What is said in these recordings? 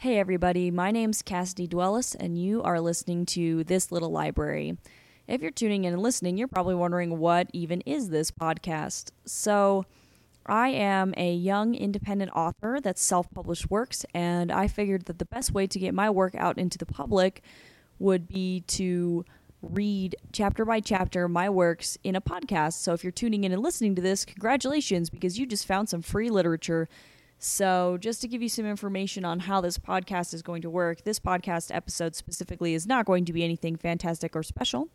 Hey, everybody, my name's Cassidy Dwellis, and you are listening to This Little Library. If you're tuning in and listening, you're probably wondering what even is this podcast. So, I am a young independent author that's self published works, and I figured that the best way to get my work out into the public would be to read chapter by chapter my works in a podcast. So, if you're tuning in and listening to this, congratulations because you just found some free literature so, just to give you some information on how this podcast is going to work, this podcast episode specifically is not going to be anything fantastic or special,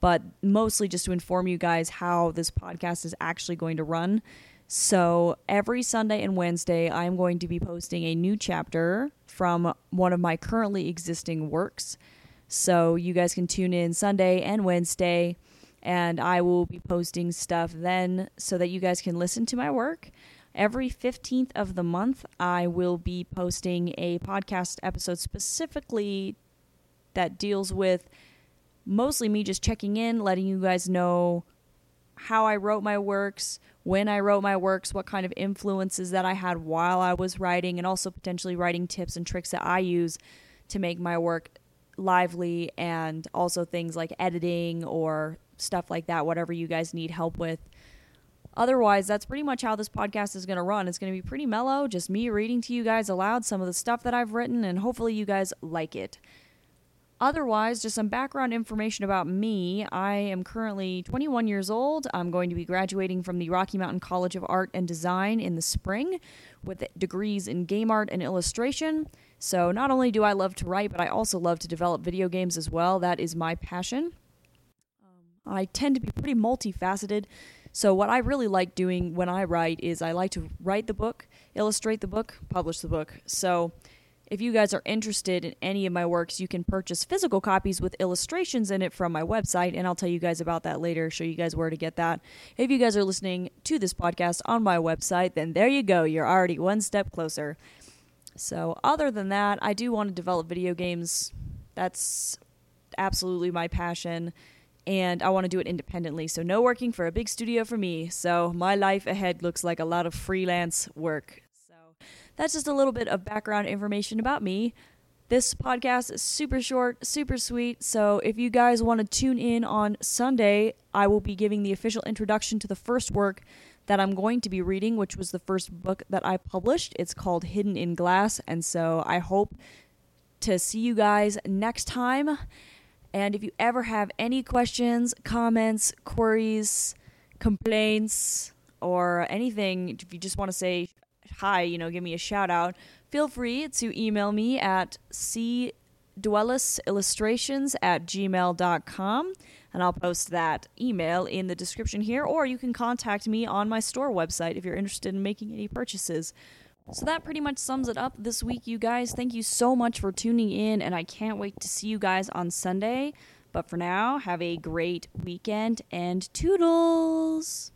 but mostly just to inform you guys how this podcast is actually going to run. So, every Sunday and Wednesday, I'm going to be posting a new chapter from one of my currently existing works. So, you guys can tune in Sunday and Wednesday, and I will be posting stuff then so that you guys can listen to my work. Every 15th of the month, I will be posting a podcast episode specifically that deals with mostly me just checking in, letting you guys know how I wrote my works, when I wrote my works, what kind of influences that I had while I was writing, and also potentially writing tips and tricks that I use to make my work lively, and also things like editing or stuff like that, whatever you guys need help with. Otherwise, that's pretty much how this podcast is going to run. It's going to be pretty mellow, just me reading to you guys aloud some of the stuff that I've written, and hopefully you guys like it. Otherwise, just some background information about me. I am currently 21 years old. I'm going to be graduating from the Rocky Mountain College of Art and Design in the spring with degrees in game art and illustration. So, not only do I love to write, but I also love to develop video games as well. That is my passion. Um, I tend to be pretty multifaceted. So what I really like doing when I write is I like to write the book, illustrate the book, publish the book. So if you guys are interested in any of my works, you can purchase physical copies with illustrations in it from my website, and I'll tell you guys about that later, show you guys where to get that. If you guys are listening to this podcast on my website, then there you go. You're already one step closer. So, other than that, I do want to develop video games. That's absolutely my passion and I want to do it independently. So, no working for a big studio for me. So, my life ahead looks like a lot of freelance work. So, that's just a little bit of background information about me. This podcast is super short, super sweet. So, if you guys want to tune in on Sunday, I will be giving the official introduction to the first work that I'm going to be reading, which was the first book that I published. It's called Hidden in Glass. And so, I hope to see you guys next time. And if you ever have any questions, comments, queries, complaints, or anything, if you just want to say hi, you know, give me a shout out, feel free to email me at cdwellisillustrations at gmail.com and I'll post that email in the description here, or you can contact me on my store website if you're interested in making any purchases. So that pretty much sums it up this week, you guys. Thank you so much for tuning in, and I can't wait to see you guys on Sunday. But for now, have a great weekend and toodles!